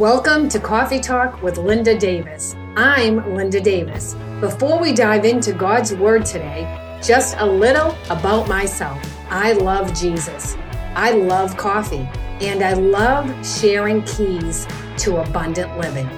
Welcome to Coffee Talk with Linda Davis. I'm Linda Davis. Before we dive into God's Word today, just a little about myself. I love Jesus. I love coffee. And I love sharing keys to abundant living.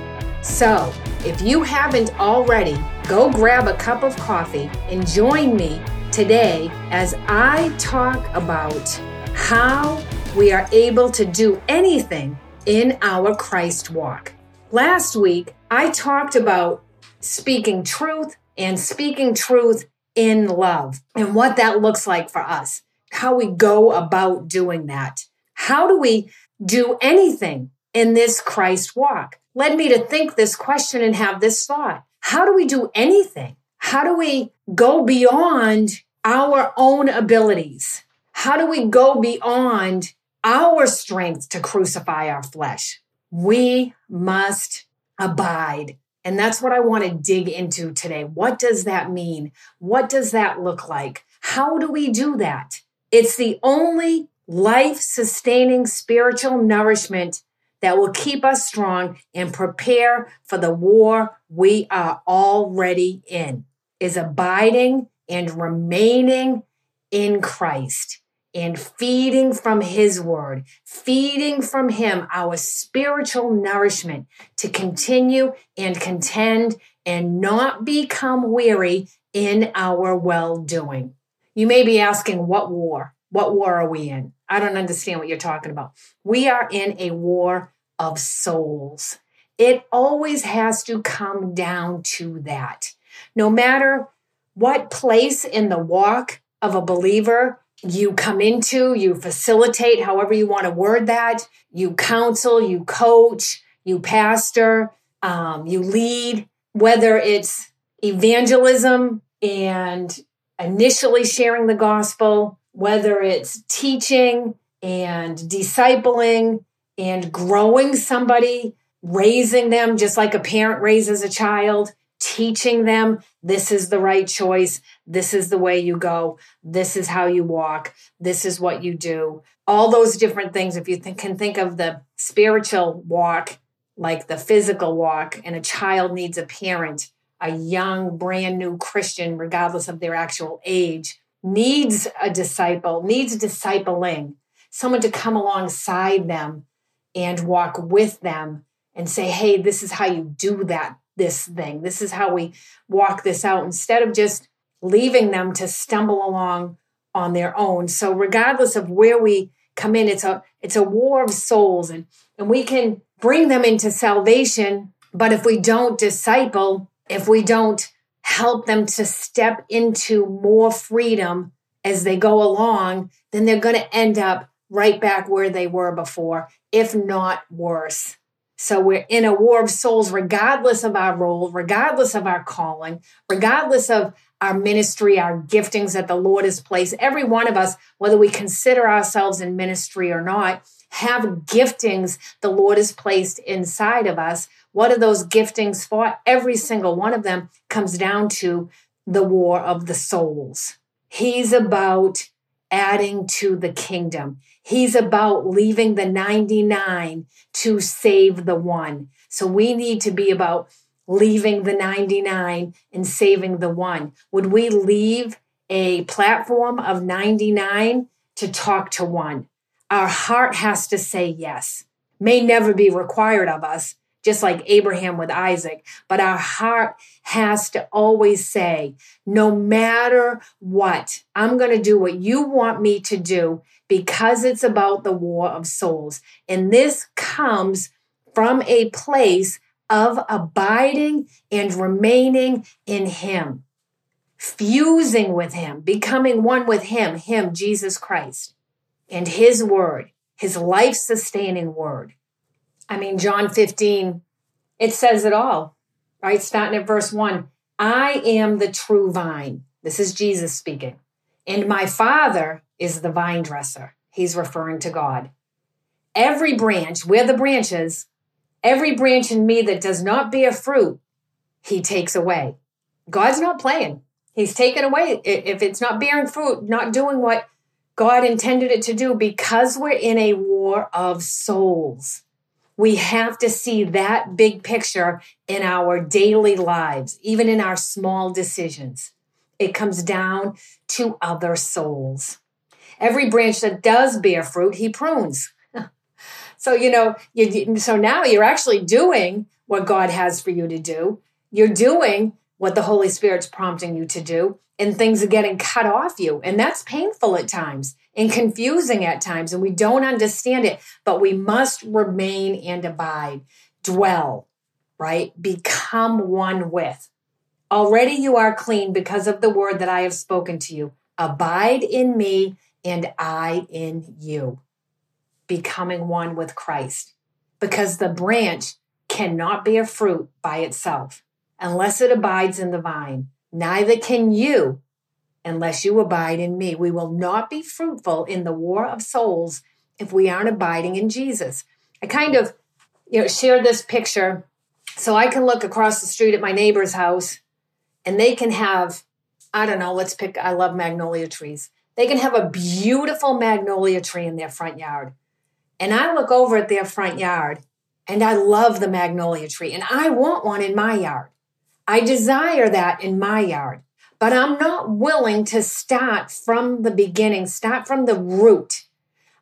So, if you haven't already, go grab a cup of coffee and join me today as I talk about how we are able to do anything in our Christ walk. Last week, I talked about speaking truth and speaking truth in love and what that looks like for us, how we go about doing that. How do we do anything in this Christ walk? Led me to think this question and have this thought. How do we do anything? How do we go beyond our own abilities? How do we go beyond our strength to crucify our flesh. We must abide. And that's what I want to dig into today. What does that mean? What does that look like? How do we do that? It's the only life sustaining spiritual nourishment that will keep us strong and prepare for the war we are already in is abiding and remaining in Christ and feeding from His Word, feeding from Him our spiritual nourishment to continue and contend and not become weary in our well doing. You may be asking, what war? What war are we in? I don't understand what you're talking about. We are in a war of souls. It always has to come down to that. No matter what place in the walk of a believer you come into, you facilitate, however you want to word that, you counsel, you coach, you pastor, um, you lead, whether it's evangelism and initially sharing the gospel, whether it's teaching and discipling and growing somebody, raising them just like a parent raises a child, teaching them this is the right choice. This is the way you go. This is how you walk. This is what you do. All those different things. If you th- can think of the spiritual walk like the physical walk, and a child needs a parent, a young, brand new Christian, regardless of their actual age, needs a disciple, needs discipling, someone to come alongside them and walk with them and say, hey, this is how you do that this thing. This is how we walk this out instead of just leaving them to stumble along on their own. So regardless of where we come in, it's a it's a war of souls and and we can bring them into salvation, but if we don't disciple, if we don't help them to step into more freedom as they go along, then they're going to end up right back where they were before, if not worse. So we're in a war of souls, regardless of our role, regardless of our calling, regardless of our ministry, our giftings that the Lord has placed. Every one of us, whether we consider ourselves in ministry or not, have giftings the Lord has placed inside of us. What are those giftings for? Every single one of them comes down to the war of the souls. He's about adding to the kingdom. He's about leaving the 99 to save the one. So we need to be about leaving the 99 and saving the one. Would we leave a platform of 99 to talk to one? Our heart has to say yes. May never be required of us, just like Abraham with Isaac. But our heart has to always say, no matter what, I'm going to do what you want me to do because it's about the war of souls. And this comes from a place of abiding and remaining in Him, fusing with Him, becoming one with Him, Him, Jesus Christ, and His Word, His life sustaining Word. I mean, John 15, it says it all, right? Starting at verse 1 I am the true vine. This is Jesus speaking. And my Father is the vine dresser. He's referring to God. Every branch, where the branches, every branch in me that does not bear fruit, he takes away. God's not playing. He's taken away. If it's not bearing fruit, not doing what God intended it to do, because we're in a war of souls. We have to see that big picture in our daily lives, even in our small decisions. It comes down to other souls. Every branch that does bear fruit, he prunes. so, you know, you, so now you're actually doing what God has for you to do. You're doing what the Holy Spirit's prompting you to do, and things are getting cut off you. And that's painful at times and confusing at times, and we don't understand it, but we must remain and abide, dwell, right? Become one with. Already you are clean because of the word that I have spoken to you. Abide in me and I in you. Becoming one with Christ. Because the branch cannot bear fruit by itself unless it abides in the vine. Neither can you unless you abide in me. We will not be fruitful in the war of souls if we aren't abiding in Jesus. I kind of you know share this picture so I can look across the street at my neighbor's house and they can have I don't know, let's pick I love magnolia trees. They can have a beautiful magnolia tree in their front yard. And I look over at their front yard and I love the magnolia tree and I want one in my yard. I desire that in my yard, but I'm not willing to start from the beginning, start from the root.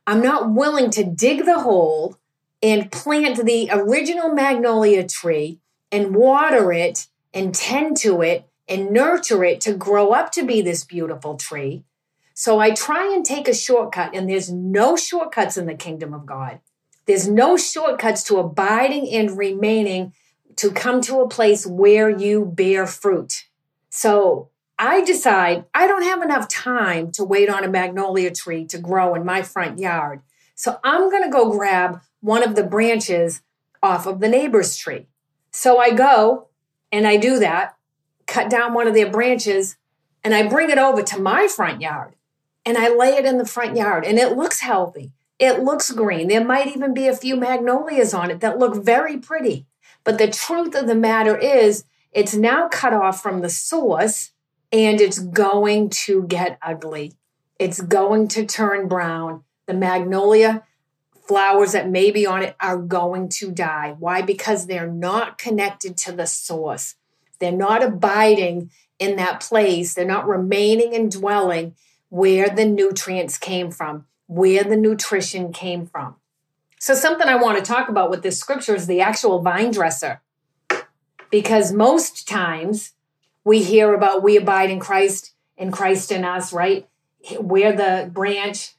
I'm not willing to dig the hole and plant the original magnolia tree and water it and tend to it and nurture it to grow up to be this beautiful tree. So I try and take a shortcut, and there's no shortcuts in the kingdom of God. There's no shortcuts to abiding and remaining to come to a place where you bear fruit. So I decide I don't have enough time to wait on a magnolia tree to grow in my front yard. So I'm going to go grab one of the branches off of the neighbor's tree. So I go and I do that, cut down one of their branches, and I bring it over to my front yard and I lay it in the front yard and it looks healthy. It looks green. There might even be a few magnolias on it that look very pretty. But the truth of the matter is, it's now cut off from the source and it's going to get ugly. It's going to turn brown. The magnolia flowers that may be on it are going to die. Why? Because they're not connected to the source. They're not abiding in that place. They're not remaining and dwelling where the nutrients came from, where the nutrition came from. So, something I want to talk about with this scripture is the actual vine dresser. Because most times we hear about we abide in Christ and Christ in us, right? We're the branch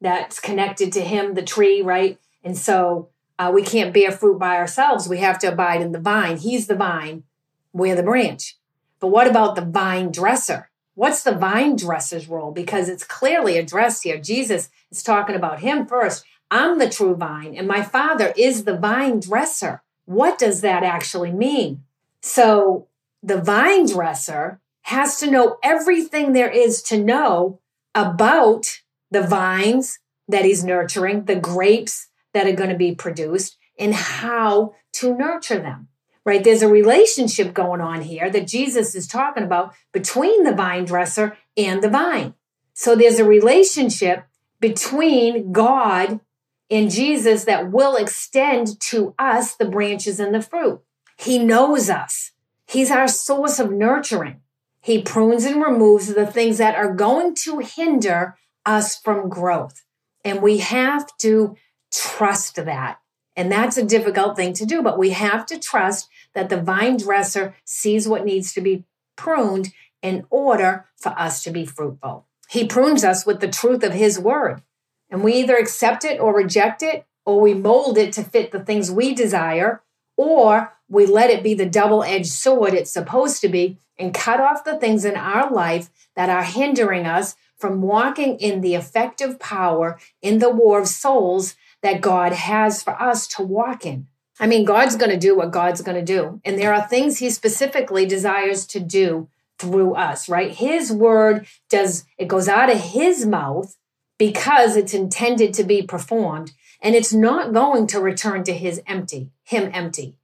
that's connected to Him, the tree, right? And so uh, we can't bear fruit by ourselves. We have to abide in the vine. He's the vine, we're the branch. But what about the vine dresser? What's the vine dresser's role? Because it's clearly addressed here. Jesus is talking about Him first I'm the true vine and my father is the vine dresser. What does that actually mean? So the vine dresser has to know everything there is to know about the vines that he's nurturing, the grapes that are going to be produced, and how to nurture them. Right? There's a relationship going on here that Jesus is talking about between the vine dresser and the vine. So there's a relationship between God in Jesus that will extend to us the branches and the fruit. He knows us. He's our source of nurturing. He prunes and removes the things that are going to hinder us from growth. And we have to trust that. And that's a difficult thing to do, but we have to trust that the vine dresser sees what needs to be pruned in order for us to be fruitful. He prunes us with the truth of his word. And we either accept it or reject it, or we mold it to fit the things we desire, or we let it be the double edged sword it's supposed to be and cut off the things in our life that are hindering us from walking in the effective power in the war of souls that God has for us to walk in. I mean, God's going to do what God's going to do. And there are things He specifically desires to do through us, right? His word does, it goes out of His mouth because it's intended to be performed and it's not going to return to his empty, him empty.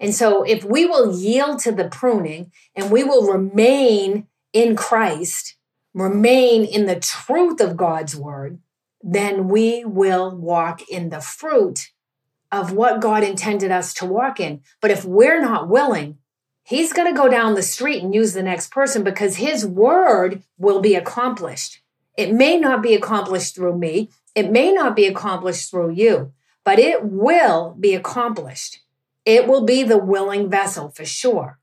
And so if we will yield to the pruning and we will remain in Christ, remain in the truth of God's word, then we will walk in the fruit of what God intended us to walk in. But if we're not willing, he's going to go down the street and use the next person because his word will be accomplished. It may not be accomplished through me. It may not be accomplished through you, but it will be accomplished. It will be the willing vessel for sure.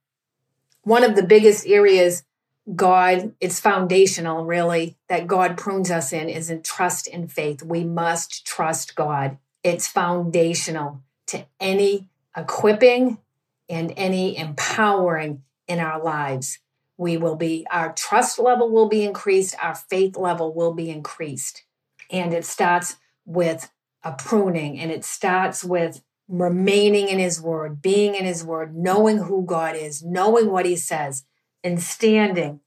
One of the biggest areas God, it's foundational really, that God prunes us in is in trust and faith. We must trust God. It's foundational to any equipping and any empowering in our lives. We will be, our trust level will be increased, our faith level will be increased. And it starts with a pruning and it starts with remaining in his word, being in his word, knowing who God is, knowing what he says, and standing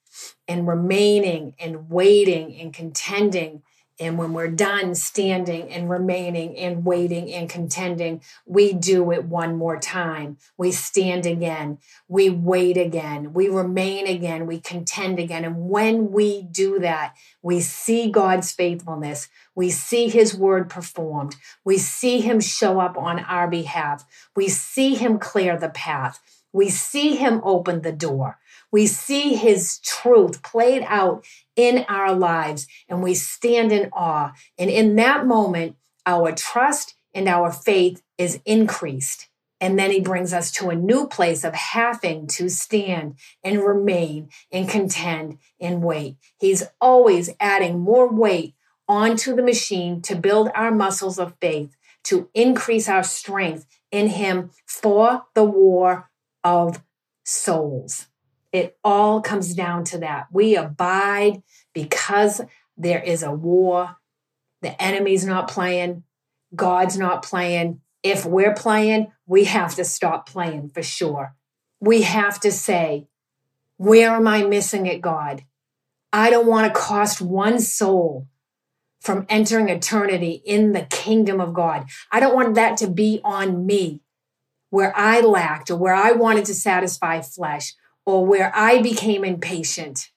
and remaining and waiting and contending. And when we're done standing and remaining and waiting and contending, we do it one more time. We stand again. We wait again. We remain again. We contend again. And when we do that, we see God's faithfulness. We see his word performed. We see him show up on our behalf. We see him clear the path. We see him open the door. We see his truth played out in our lives and we stand in awe. And in that moment, our trust and our faith is increased. And then he brings us to a new place of having to stand and remain and contend and wait. He's always adding more weight onto the machine to build our muscles of faith, to increase our strength in him for the war of souls. It all comes down to that. We abide because there is a war. The enemy's not playing, God's not playing. If we're playing, we have to stop playing for sure. We have to say, Where am I missing it, God? I don't want to cost one soul from entering eternity in the kingdom of God. I don't want that to be on me where I lacked or where I wanted to satisfy flesh or where I became impatient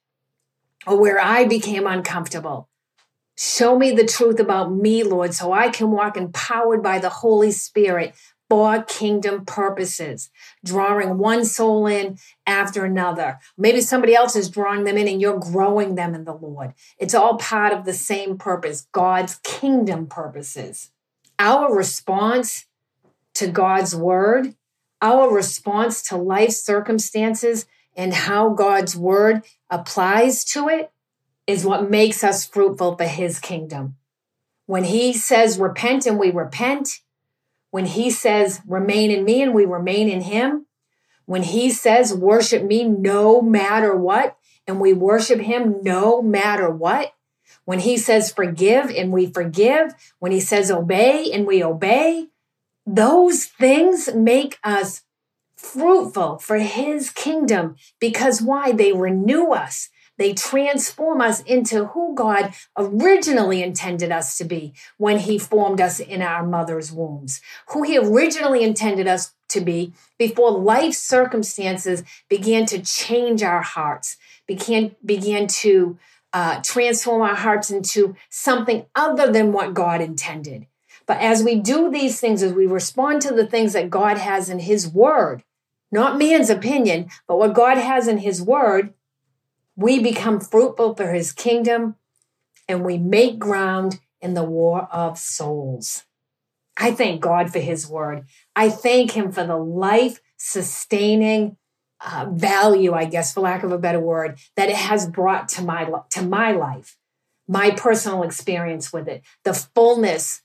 or where I became uncomfortable. Show me the truth about me, Lord, so I can walk empowered by the Holy Spirit for kingdom purposes, drawing one soul in after another. Maybe somebody else is drawing them in and you're growing them in the Lord. It's all part of the same purpose, God's kingdom purposes. Our response to God's word, our response to life circumstances and how God's word applies to it is what makes us fruitful for his kingdom. When he says repent and we repent, when he says remain in me and we remain in him, when he says worship me no matter what and we worship him no matter what, when he says forgive and we forgive, when he says obey and we obey, those things make us fruitful for his kingdom because why? They renew us. They transform us into who God originally intended us to be when He formed us in our mother's wombs, who He originally intended us to be before life circumstances began to change our hearts, began, began to uh, transform our hearts into something other than what God intended. But as we do these things, as we respond to the things that God has in His Word, not man's opinion, but what God has in His Word, we become fruitful for His kingdom and we make ground in the war of souls. I thank God for His Word. I thank Him for the life sustaining uh, value, I guess, for lack of a better word, that it has brought to my to my life, my personal experience with it, the fullness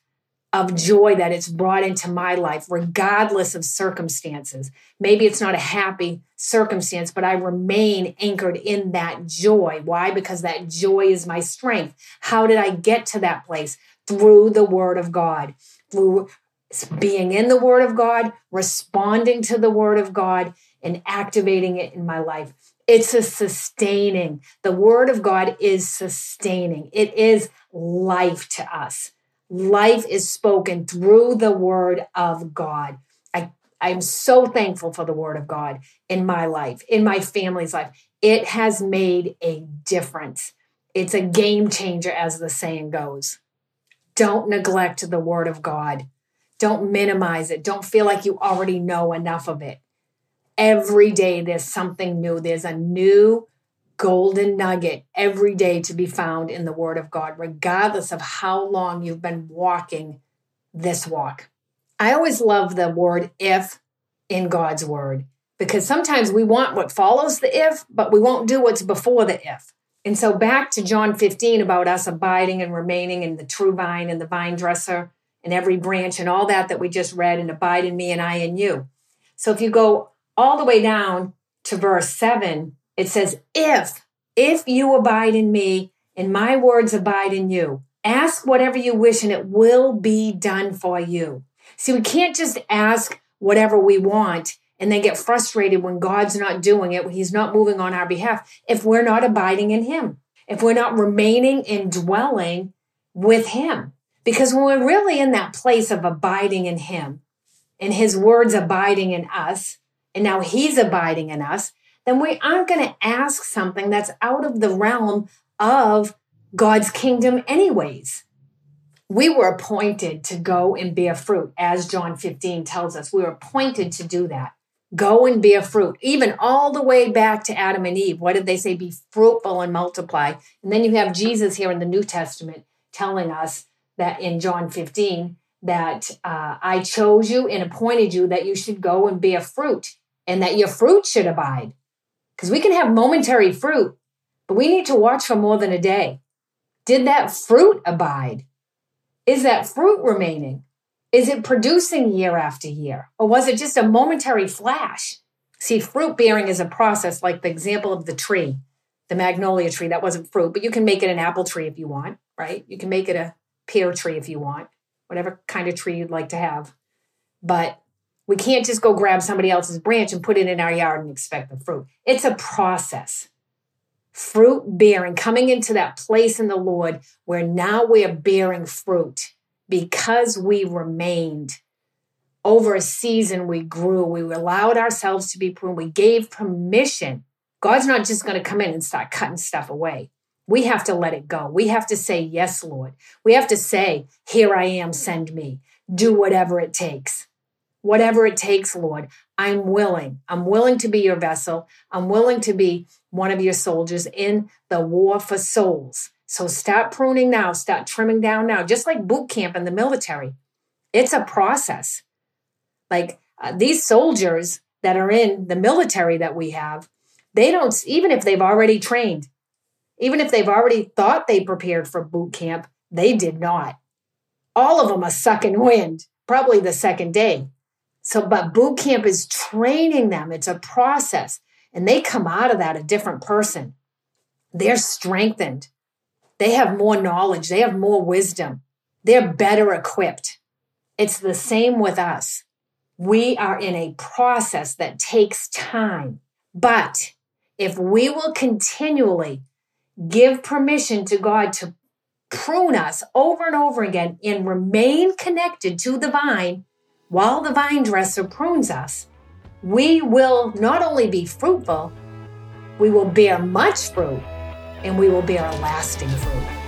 of joy that it's brought into my life, regardless of circumstances. Maybe it's not a happy circumstance, but I remain anchored in that joy. Why? Because that joy is my strength. How did I get to that place? Through the Word of God, through being in the Word of God, responding to the Word of God, and activating it in my life. It's a sustaining. The Word of God is sustaining, it is life to us life is spoken through the word of God. I, I'm so thankful for the word of God in my life, in my family's life. It has made a difference. It's a game changer, as the saying goes. Don't neglect the word of God. Don't minimize it. Don't feel like you already know enough of it. Every day there's something new. There's a new golden nugget every day to be found in the Word of God, regardless of how long you've been walking this walk. I always love the word if in God's Word because sometimes we want what follows the if, but we won't do what's before the if. And so back to John 15 about us abiding and remaining in the true vine and the vine dresser and every branch and all that that we just read and abide in me and I in you. So if you go all the way down to verse 7, it says, If, if you abide in me and my words abide in you, ask whatever you wish and it will be done for you. See, we can't just ask whatever we want and then get frustrated when God's not doing it, when He's not moving on our behalf, if we're not abiding in Him, if we're not remaining and dwelling with Him. Because when we're really in that place of abiding in Him and His words abiding in us, and now He's abiding in us, then we aren't going to ask something that's out of the realm of God's kingdom, anyways. We were appointed to go and bear fruit, as John 15 tells us. We were appointed to do that. Go and bear fruit, even all the way back to Adam and Eve. What did they say? Be fruitful and multiply. And then you have Jesus here in the New Testament telling us that in John 15 that uh, I chose you and appointed you that you should go and bear fruit and that your fruit should abide. Because we can have momentary fruit, but we need to watch for more than a day. Did that fruit abide? Is that fruit remaining? Is it producing year after year? Or was it just a momentary flash? See, fruit bearing is a process like the example of the tree, the magnolia tree. That wasn't fruit, but you can make it an apple tree if you want, right? You can make it a pear tree if you want, whatever kind of tree you'd like to have. But we can't just go grab somebody else's branch and put it in our yard and expect the fruit. It's a process. Fruit bearing, coming into that place in the Lord where now we're bearing fruit because we remained. Over a season we grew. We allowed ourselves to be pruned. We gave permission. God's not just going to come in and start cutting stuff away. We have to let it go. We have to say yes lord. We have to say here i am send me. Do whatever it takes whatever it takes lord i'm willing i'm willing to be your vessel i'm willing to be one of your soldiers in the war for souls so stop pruning now, stop trimming down now, just like boot camp in the military. It's a process. Like uh, these soldiers that are in the military that we have, they don't, even if they've already trained, even if they've already thought they prepared for boot camp, they did not. All of them are sucking wind, probably the second day. So, but boot camp is training them. It's a process. And they come out of that a different person. They're strengthened. They have more knowledge, they have more wisdom, they're better equipped. It's the same with us. We are in a process that takes time. But if we will continually give permission to God to prune us over and over again and remain connected to the vine while the vine dresser prunes us, we will not only be fruitful, we will bear much fruit and we will bear a lasting fruit.